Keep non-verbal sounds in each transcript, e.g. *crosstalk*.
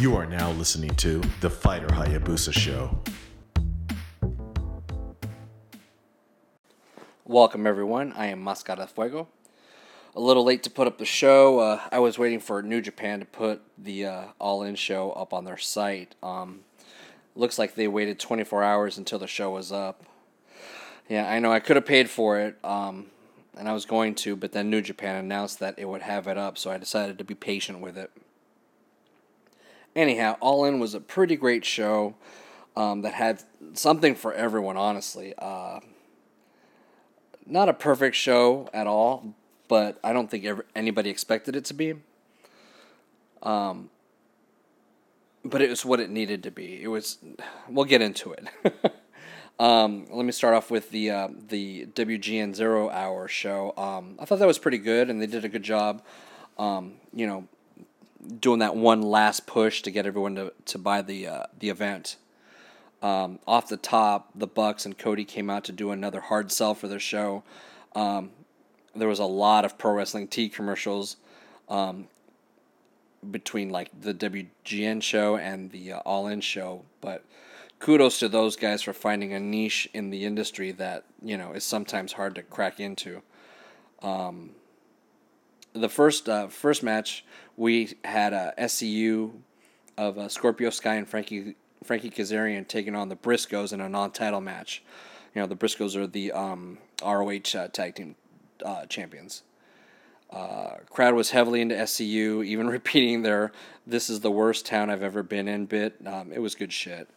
You are now listening to The Fighter Hayabusa Show. Welcome, everyone. I am Mascara Fuego. A little late to put up the show. Uh, I was waiting for New Japan to put the uh, All In show up on their site. Um, looks like they waited 24 hours until the show was up. Yeah, I know I could have paid for it, um, and I was going to, but then New Japan announced that it would have it up, so I decided to be patient with it. Anyhow, All In was a pretty great show um, that had something for everyone, honestly. Uh, not a perfect show at all, but I don't think ever, anybody expected it to be. Um, but it was what it needed to be. It was. We'll get into it. *laughs* um, let me start off with the uh, the WGN Zero Hour show. Um, I thought that was pretty good, and they did a good job. Um, you know, doing that one last push to get everyone to, to buy the uh, the event. Um, off the top, the Bucks and Cody came out to do another hard sell for their show. Um, there was a lot of pro wrestling tea commercials um, between like the WGN show and the uh, All In show, but kudos to those guys for finding a niche in the industry that you know is sometimes hard to crack into. Um, the first uh, first match we had a SCU of uh, Scorpio Sky and Frankie Frankie Kazarian taking on the Briscoes in a non-title match. You know the Briscoes are the um, ROH uh, tag team uh, champions. Uh, crowd was heavily into SCU, *laughs* even repeating their "This is the worst town I've ever been in" bit. Um, it was good shit.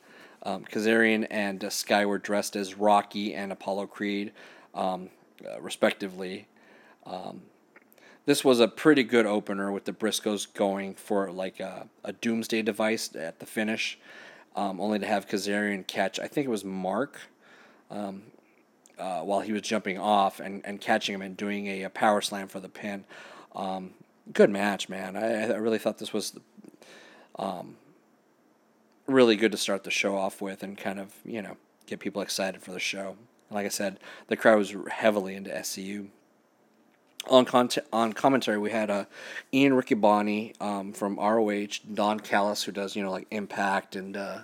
Um, Kazarian and uh, Sky were dressed as Rocky and Apollo Creed, um, uh, respectively. Um, this was a pretty good opener with the Briscoes going for like a, a doomsday device at the finish, um, only to have Kazarian catch, I think it was Mark, um, uh, while he was jumping off and, and catching him and doing a, a power slam for the pin. Um, good match, man. I, I really thought this was um, really good to start the show off with and kind of, you know, get people excited for the show. Like I said, the crowd was heavily into SCU on content on commentary we had uh, Ian Riccaboni um, from ROH, Don Callis who does you know like Impact and uh,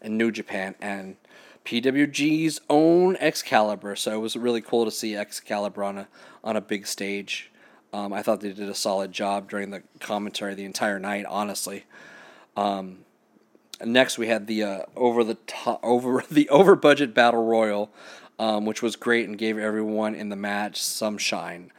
and New Japan and PWG's own Excalibur. So it was really cool to see Excalibur on a on a big stage. Um, I thought they did a solid job during the commentary the entire night. Honestly. Um, next we had the uh, over the top, *laughs* over *laughs* the over budget battle royal, um, which was great and gave everyone in the match some shine.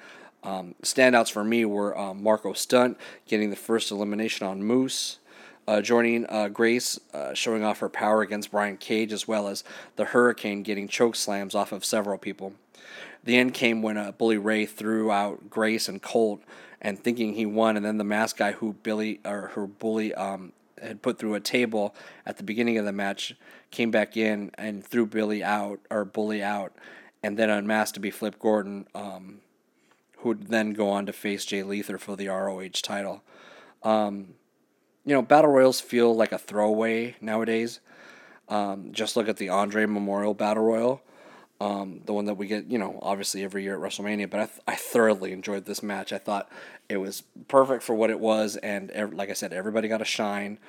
Um, standouts for me were um, Marko Stunt getting the first elimination on Moose, uh, Jordynne uh, Grace, uh, showing off her power against Brian Cage, as well as the Hurricane getting choke slams off of several people. The end came when uh, Bully Ray threw out Grace and Colt, and thinking he won, and then the mask guy who Billy or her Bully um, had put through a table at the beginning of the match came back in and threw Billy out or Bully out, and then unmasked to be Flip Gordon. Um, who would then go on to face Jay Lethal for the ROH title. Um, you know, battle royals feel like a throwaway nowadays. Um, just look at the Andre Memorial Battle Royal, um, the one that we get, you know, obviously every year at WrestleMania. But I, th- I thoroughly enjoyed this match. I thought it was perfect for what it was, and ev- like I said, everybody got a shine.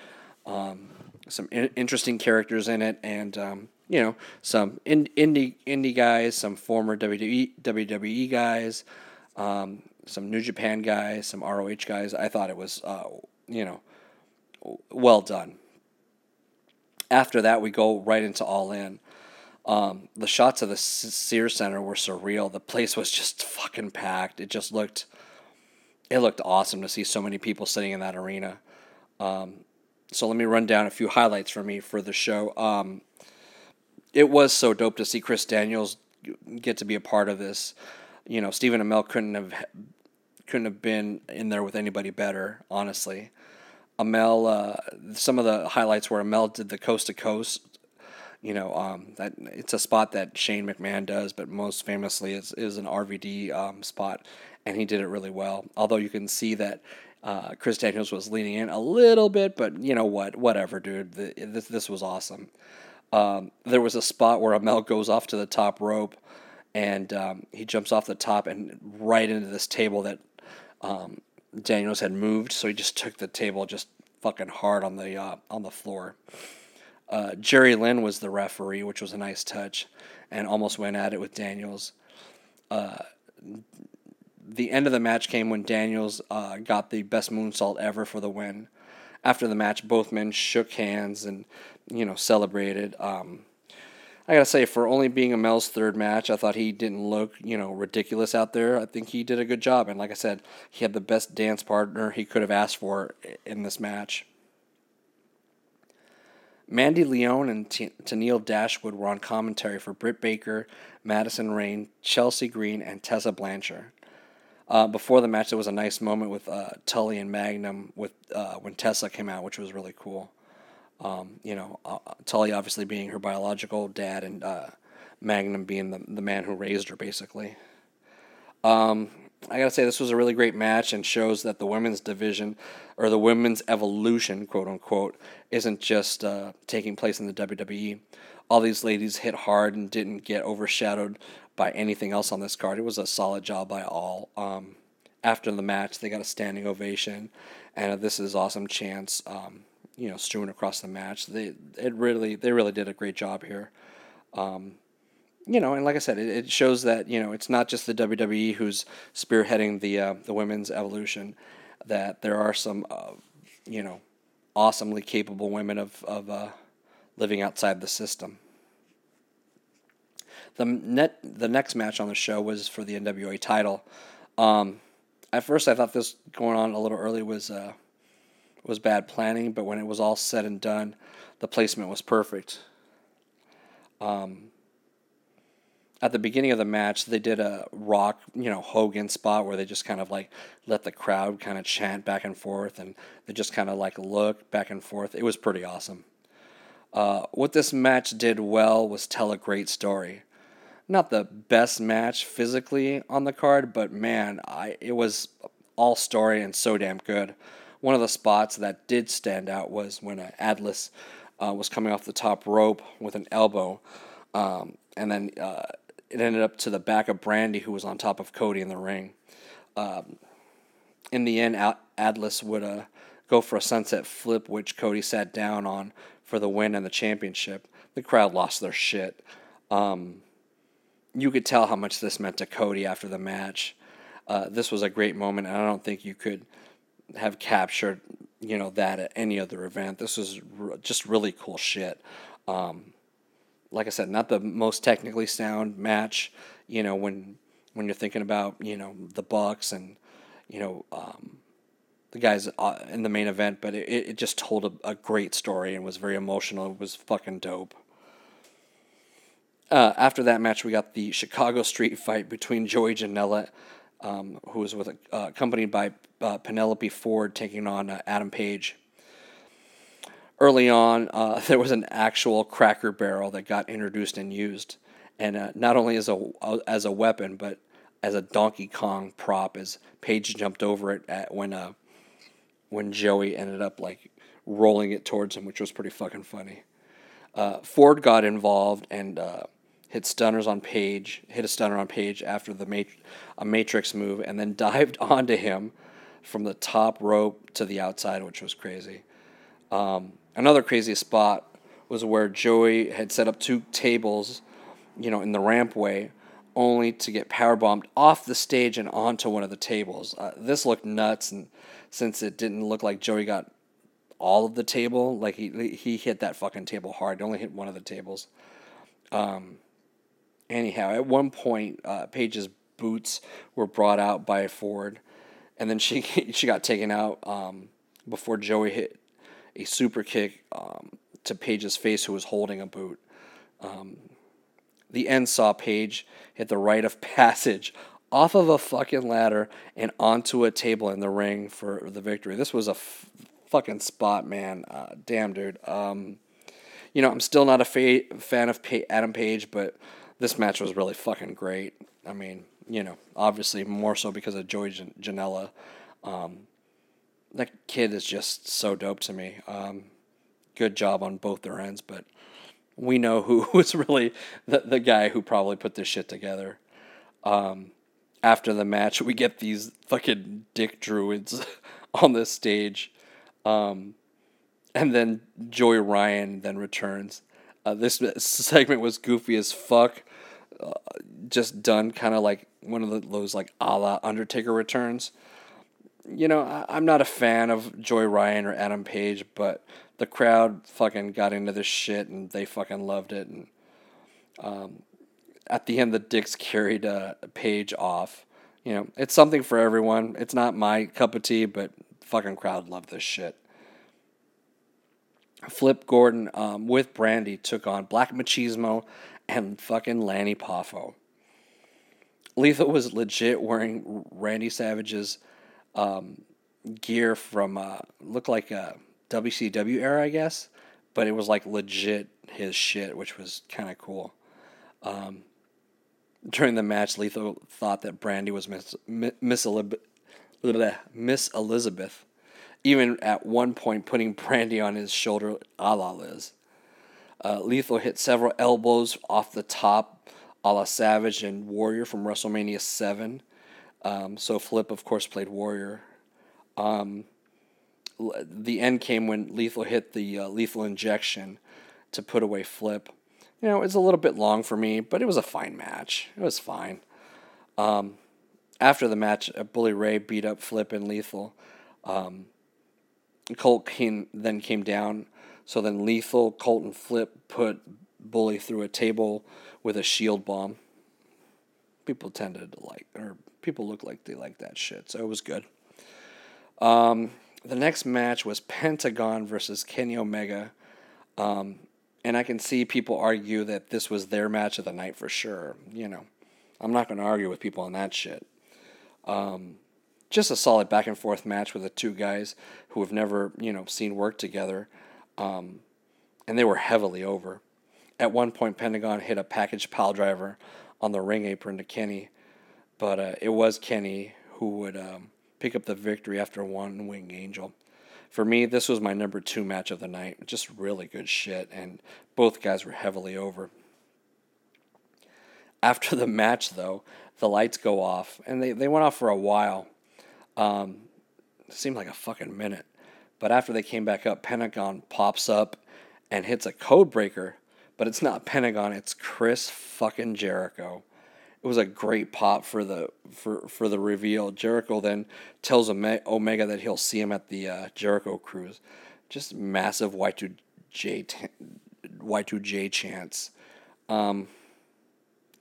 Um, some in- interesting characters in it, and um, you know, some in- indie indie guys, some former WWE WWE guys um, some New Japan guys, some ROH guys. I thought it was, uh, you know, well done. After that, we go right into All In. Um, the shots of the Sears Center were surreal. The place was just fucking packed. It just looked, it looked awesome to see so many people sitting in that arena. Um, so let me run down a few highlights for me for the show. Um, it was so dope to see Chris Daniels get to be a part of this you know, Stephen Amell couldn't have couldn't have been in there with anybody better, honestly. Amell, uh, some of the highlights where Amell did the coast to coast. You know, um, that it's a spot that Shane McMahon does, but most famously is is an RVD um, spot, and he did it really well. Although you can see that uh, Chris Daniels was leaning in a little bit, but you know what? Whatever, dude. The, this this was awesome. Um, there was a spot where Amell goes off to the top rope and um, he jumps off the top and right into this table that um, Daniels had moved. So he just took the table just fucking hard on the uh, on the floor. Uh, Jerry Lynn was the referee, which was a nice touch, and almost went at it with Daniels. Uh, the end of the match came when Daniels uh, got the best moonsault ever for the win. After the match, both men shook hands and you know celebrated. Um, I gotta say, for only being Amell's third match, I thought he didn't look you know ridiculous out there. I think he did a good job, and like I said, he had the best dance partner he could have asked for in this match. Mandy Leone and T- Tennille Dashwood were on commentary for Britt Baker, Madison Rayne, Chelsea Green, and Tessa Blanchard. Uh, before the match, there was a nice moment with uh, Tully and Magnum with uh, when Tessa came out, which was really cool. Um, you know, uh, Tully obviously being her biological dad, and uh, Magnum being the the man who raised her, basically. Um, I gotta say, this was a really great match and shows that the women's division, or the women's evolution, quote unquote, isn't just uh, taking place in the WWE. All these ladies hit hard and didn't get overshadowed by anything else on this card. It was a solid job by all. Um, after the match, they got a standing ovation, and this is awesome chance, um, you know, strewn across the match. They it really they really did a great job here. Um, you know, and like I said, it, it shows that you know it's not just the WWE who's spearheading the uh, the women's evolution. That there are some, uh, you know, awesomely capable women of of uh, living outside the system. The net the next match on the show was for the NWA title. Um, at first, I thought this going on a little early was uh, was bad planning, but when it was all said and done, the placement was perfect. Um, at the beginning of the match, they did a rock, you know, Hogan spot where they just kind of like let the crowd kind of chant back and forth and they just kind of like look back and forth. It was pretty awesome. Uh, what this match did well was tell a great story. Not the best match physically on the card, but man, I it was all story and so damn good. One of the spots that did stand out was when Atlas uh, was coming off the top rope with an elbow, um, and then uh, it ended up to the back of Brandi, who was on top of Cody in the ring. Um, in the end, Atlas would uh, go for a sunset flip, which Cody sat down on for the win and the championship. The crowd lost their shit. Um, you could tell how much this meant to Cody after the match. Uh, this was a great moment, and I don't think you could have captured, you know, that at any other event. This was r- just really cool shit. Um, like I said, not the most technically sound match. You know, when when you're thinking about you know the Bucks and you know um, the guys uh, in the main event, but it, it just told a, a great story and was very emotional. It was fucking dope. Uh, after that match, we got the Chicago Street fight between Joey Janela, um, who was with uh, accompanied by uh, Penelope Ford, taking on uh, Adam Page early on, uh, *laughs* there was an actual Cracker Barrel that got introduced and used, and uh, not only as a uh, as a weapon, but as a Donkey Kong prop. As Page jumped over it at when when Joey ended up like rolling it towards him, which was pretty fucking funny. Ford got involved and hit stunners on Page, hit a stunner on Page after the mat- a Matrix move, and then *laughs* dived onto him from the top rope to the outside, which was crazy. Um, Another crazy spot was where Joey had set up two tables, you know, in the rampway, only to get power bombed off the stage and onto one of the tables. Uh, this looked nuts, and since it didn't look like Joey got all of the table, like he he hit that fucking table hard. He only hit one of the tables. Um, anyhow, at one point, uh, Page's boots were brought out by Ford, and then she *laughs* she got taken out um, before Joey hit a super kick um, to Page's face, who was holding a boot. Um, the end saw Page hit the rite of *laughs* passage off of a fucking ladder and onto a table in the ring for the victory. This was a f- fucking spot, man. Uh, damn, dude. Um, you know, I'm still not a fa- fan of pa- Adam Page, but this match was really fucking great. I mean, you know, obviously more so because of Joey Janela. Um, that kid is just so dope to me. Um, good job on both their ends, but we know who *laughs* was really the, the guy who probably put this shit together. Um, after the match, we get these fucking dick druids *laughs* on the stage. Um, and then Joey Ryan then returns. Uh, this *laughs* segment was goofy as fuck. Uh, just done kind of like one of those like a la Undertaker returns. You know, I, am not a fan of Joey Ryan or Adam Page, but the crowd fucking got into this shit and they fucking loved it. And um, at the end, the dicks carried uh, Page off. You know, it's something for everyone. It's not my cup of tea, but fucking crowd loved this shit. Flip Gordon um, with Brandi took on Black Machismo and fucking Lanny Poffo. Lethal was legit wearing Randy Savage's um, gear from uh, looked like a WCW era, I guess, but it was like legit his shit, which was kind of cool. Um, during the match, Lethal thought that Brandi was Miss Miss, Miss Elizabeth, even at one point putting Brandi on his shoulder a la Liz. Uh, Lethal hit several elbows off the top a la Savage and Warrior from WrestleMania 7. Um, so Flip, of course, played Warrior. Um, the end came when Lethal hit the uh, lethal injection to put away Flip. You know, it's a little bit long for me, but it was a fine match. It was fine. Um, after the match, uh, Bully Ray beat up Flip and Lethal. Um, Colt came, then came down. So then Lethal, Colt, and Flip put Bully through a table with a shield bomb. People tended to like, or people look like they like that shit, so it was good. Um, the next match was Pentagon versus Kenny Omega. Um, and I can see people argue that this was their match of the night for sure. You know, I'm not going to argue with people on that shit. Um, just a solid back and forth match with the two guys who have never, you know, seen work together. Um, and they were heavily over. At one point, Pentagon hit a package pile driver on the ring apron to Kenny, but uh, it was Kenny who would um, pick up the victory after one wing angel. For me, this was my number two match of the night. Just really good shit, and both guys were heavily over. After the match, though, the lights go off, and they, they went off for a while. Um, seemed like a fucking minute. But after they came back up, Pentagon pops up and hits a code breaker. But it's not Pentagon, it's Chris fucking Jericho. It was a great pop for the for for the reveal. Jericho then tells Omega that he'll see him at the uh, Jericho Cruise. Just massive Y2J t- Y2J chance. Um,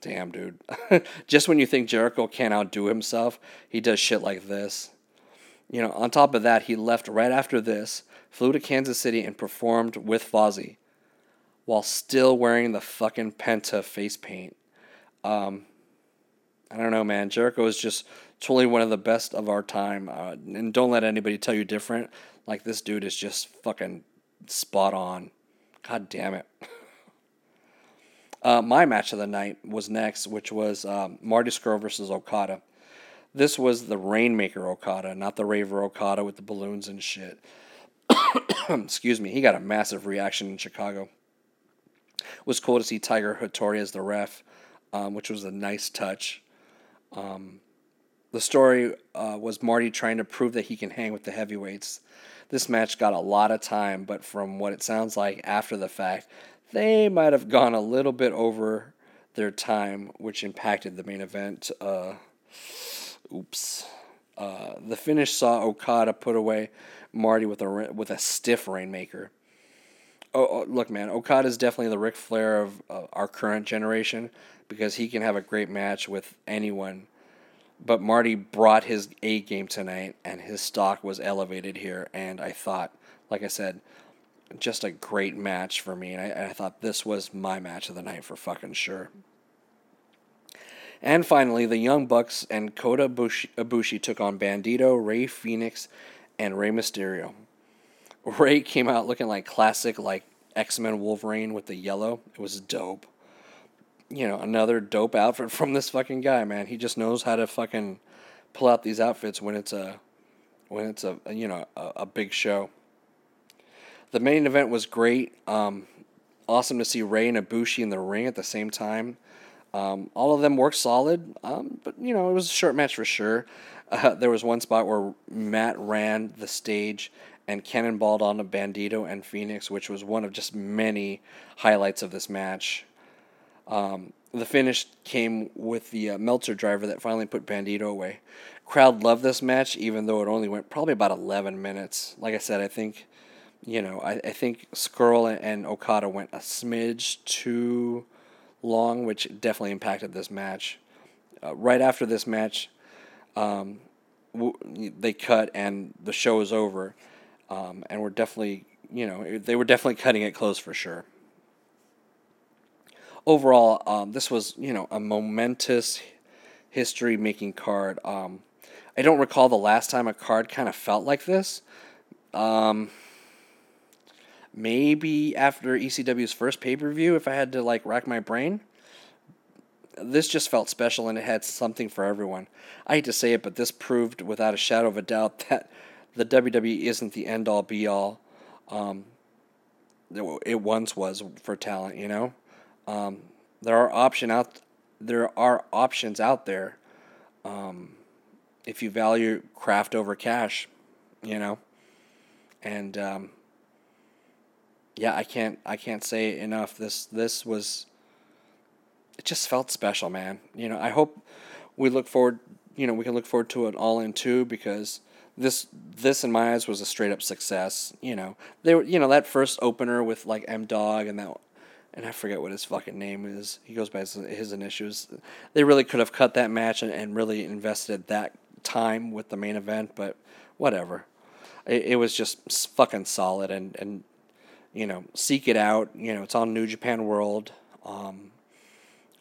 damn, dude. *laughs* Just when you think Jericho can't outdo himself, he does shit like this. You know, on top of that, he left right after this, flew to Kansas City, and performed with Fozzy while still wearing the fucking Penta face paint. Um, I don't know, man. Jericho is just totally one of the best of our time. Uh, and don't let anybody tell you different. Like, this dude is just fucking spot on. God damn it. *laughs* uh, my match of the night was next, which was um, Marty Scurll versus Okada. This was the Rainmaker Okada, not the Raver Okada with the balloons and shit. *coughs* Excuse me. He got a massive reaction in Chicago. It was cool to see Tiger Hattori as the ref, um, which was a nice touch. Um, the story uh, was Marty trying to prove that he can hang with the heavyweights. This match got a lot of time, but from what it sounds like after the fact, they might have gone a little bit over their time, which impacted the main event. Uh, Oops. Uh, the finish saw Okada put away Marty with a with a stiff rainmaker. Oh, oh look, man, Okada is definitely the Ric Flair of uh, our current generation because he can have a great match with anyone. But Marty brought his A game tonight, and his stock was elevated here. And I thought, like I said, just a great match for me. And I, I thought this was my match of the night for fucking sure. And finally, the Young Bucks and Kota Ibushi took on Bandito, Rey Fénix, and Rey Mysterio. Rey came out looking like classic, like X Men Wolverine with the yellow. It was dope. You know, another dope outfit *laughs* from this fucking guy, man. He just knows how to fucking pull out these outfits when it's a when it's a you know a, a big show. The main event was great. Um, awesome to see Rey and Ibushi in the ring at the same time. Um, all of them worked solid, um, but you know it was a short match for sure. *laughs* Uh, there was one spot where Matt ran the stage and cannonballed on a Bandito and Fénix, which was one of just many highlights of this match. Um, the finish came with the uh, Meltzer driver that finally put Bandito away. Crowd loved this match, even though it only went probably about 11 minutes. Like I said, I think, you know, I, I think Scurll and Okada went a smidge too long, which definitely impacted this match. Uh, right after this match, um, w- they cut and the show is over, um, and we're definitely, you know, they were definitely cutting it close for sure overall, um, this was you know a momentous history making card. Um, I don't recall the last time a card kind of felt like this. Maybe after ECW's first pay per view, if I had to like rack my brain. This just felt special and it had something for everyone. I hate to say it, but this proved without a shadow of a doubt *laughs* that the WWE isn't the end all be all. Um, it once was for talent, you know. Um, there are option out there are options out there. Um, if you value craft over cash, you know, and um, yeah, I can't I can't say enough. This this was it just felt special, man. You know, I hope we look forward. You know, we can look forward to it all in two because this this in my eyes was a straight up success. You know, they were you know that first opener with like M-Dogg and that and I forget what his fucking name is. He goes by his, his initials. They really could have cut that match and, and really invested that time with the main event, but whatever. It, it was just fucking solid and and you know seek it out. You know it's on New Japan World, um,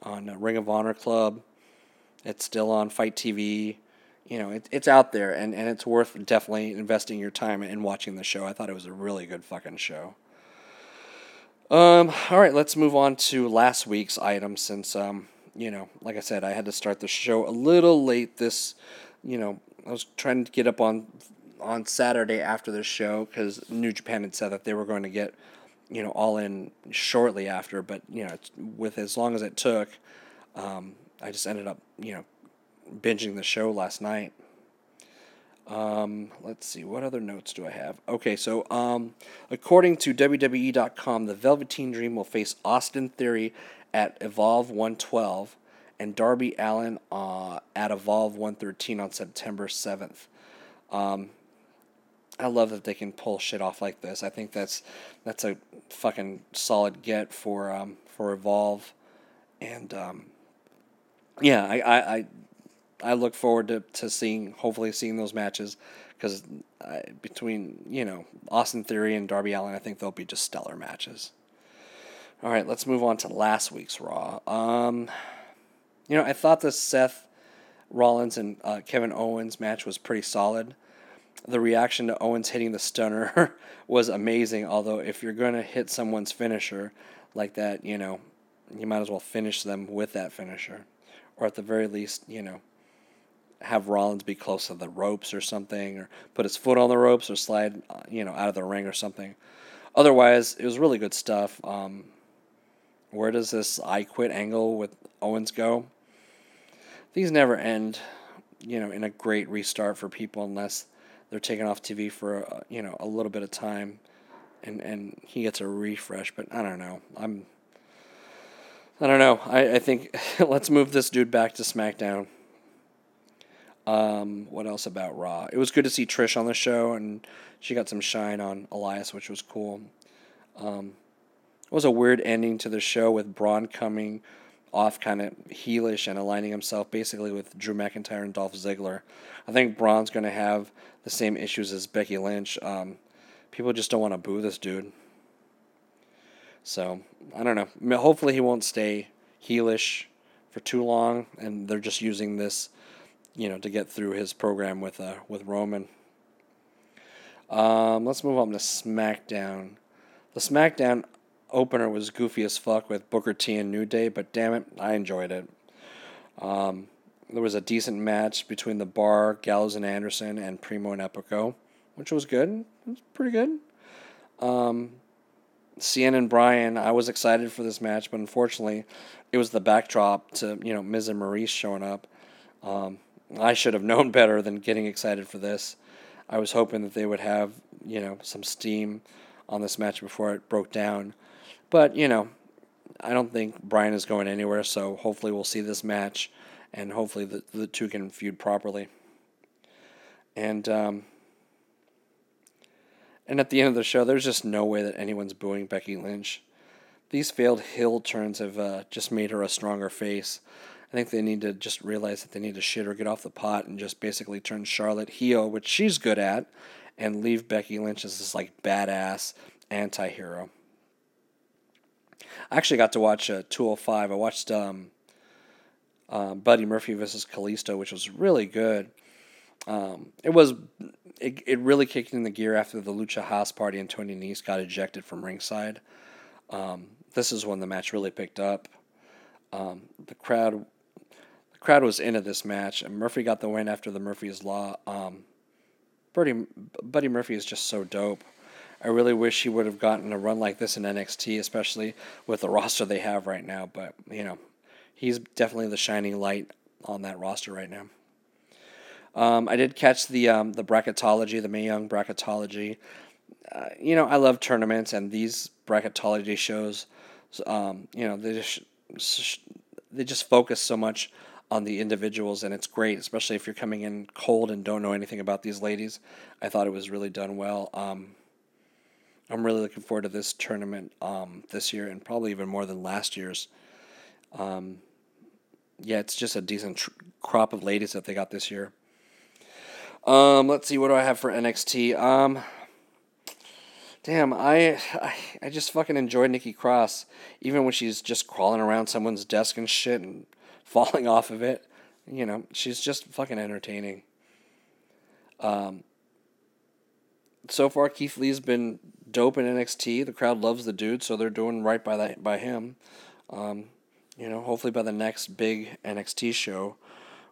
on Ring of Honor Club. It's still on FITE TV. You know it, it's out there and, and it's worth definitely investing your time in watching the show. I thought it was a really good fucking show. Um, all right, let's move on to last week's item since, um, you know, like I said, I had to start the show a little late this, you know, I was trying to get up on on Saturday after the show because New Japan had said that they were going to get, you know, all in shortly after, but, you know, with as long as it took, um, I just ended up, you know, binging the show last night. Um, let's see, what other notes do I have? Okay, so um, according to WWE.com, the Velveteen Dream will face Austin Theory at Evolve 112 and Darby Allin uh, at Evolve 113 on September 7th. Um, I love that they can pull shit off like this. I think that's that's a fucking solid get for um, for Evolve, and um, yeah, I, I, I I look forward to, to seeing, hopefully, seeing those matches because between, you know, Austin Theory and Darby Allin, I think they'll be just stellar matches. All right, let's move on to last week's Raw. Um, you know, I thought the Seth Rollins and uh, Kevin Owens match was pretty solid. The reaction to Owens hitting the stunner *laughs* was amazing, although, if you're going to hit someone's finisher like that, you know, you might as well finish them with that finisher. Or at the very least, you know, have Rollins be close to the ropes or something, or put his foot on the ropes or slide, uh, you know, out of the ring or something. Otherwise, it was really good stuff. Um, where does this I quit angle with Owens go? These never end, you know, in a great restart for people unless they're taken off TV for a, you know a little bit of time, and and he gets a refresh. But I don't know. I'm. I don't know. I, I think *laughs* let's move this dude back to SmackDown. Um, what else about Raw? It was good to see Trish on the show, and she got some shine on Elias, which was cool. Um, it was a weird ending to the show with Braun coming off kind of heelish and aligning himself basically with Drew McIntyre and Dolph Ziggler. I think Braun's going to have the same issues as Becky Lynch. Um, people just don't want to boo this dude. So, I don't know. Hopefully, he won't stay heelish for too long, and they're just using this you know, to get through his program with uh, with Roman. Um, let's move on to SmackDown. The SmackDown opener was goofy as fuck with Booker T and New Day, but damn it, I enjoyed it. Um, there was a decent match between the Bar, Gallows and Anderson, and Primo and Epico, which was good. It was pretty good. Um, and Bryan, I was excited for this match, but unfortunately, it was the backdrop to you know Miz and Maryse showing up. Um, I should have *laughs* known better than getting excited for this. I was hoping that they would have you know some steam on this match before it broke down, but you know, I don't think Bryan is going anywhere. So hopefully we'll see this match, and hopefully the the two can feud properly. And um, and at the end of the show, there's just no way that anyone's booing Becky Lynch. These failed heel turns have uh, just made her a stronger face. I think they need to just realize that they need to shit or get off the pot and just basically turn Charlotte heel, which she's good at, and leave Becky Lynch as this like badass anti-hero. I actually got to watch uh, 205. I watched um, uh, Buddy Murphy versus Kalisto, which was really good. Um, it was it, it really kicked in the gear after the Lucha House Party and Tony Nese got ejected from ringside. Um, this is when the match really picked up. Um, the crowd the crowd was into this match, and Murphy got the win after the Murphy's Law. Um, Buddy, Buddy Murphy is just so dope. I really wish he would have gotten a run like this in NXT, especially with the roster they have right now. But you know, he's definitely the shining light on that roster right now. Um, I did catch the um, the bracketology, the Mae Young bracketology. Uh, you know, I love tournaments and these bracketology shows. Um, you know, they just they just focus so much on the individuals, and it's great, especially if you're coming in cold and don't know anything about these ladies. I thought it was really done well. Um, I'm really looking forward to this tournament um, this year, and probably even more than last year's. Um, yeah, it's just a decent tr- crop of ladies that they got this year. Um, let's see, what do I have for NXT? Um, damn, I, I I just fucking enjoy Nikki Cross, even when she's just crawling around someone's desk and shit and *laughs* falling off of it. You know, she's just fucking entertaining. Um, so far, Keith Lee's been dope in NXT. The crowd loves the dude, so they're doing right by that by him. Um, you know, hopefully by the next big NXT show,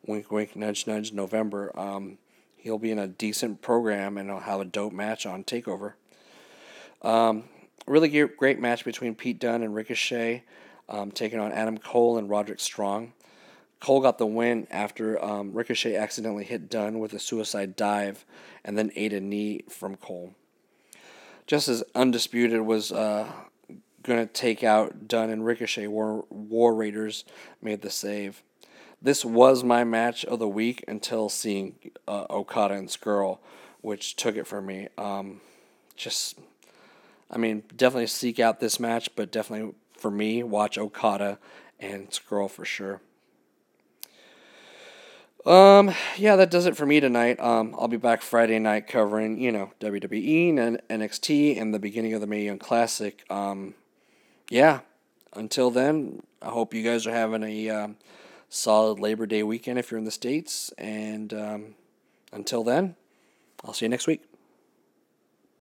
wink, wink, nudge, nudge, November, um, he'll be in a decent program and he'll have a dope match on Takeover. Um, really great match between Pete Dunne and Ricochet, um, taking on Adam Cole and Roderick Strong. Cole got the win after um, Ricochet accidentally hit Dunne with a suicide dive and then ate a knee from Cole. Just as Undisputed was uh, going to take out Dunne and Ricochet, War, War Raiders made the save. This was my match of the week until seeing uh, Okada and Scurll, which took it for me. Um, just, I mean, definitely seek out this match, but definitely for me, watch Okada and Scurll for sure. Um, yeah, that does it for me tonight. Um, I'll be back Friday night covering, you know, WWE and NXT and the beginning of the Mae Young Classic. Um, yeah, until then, I hope you guys are having a um, solid Labor Day weekend if you're in the States. And um, until then, I'll see you next week.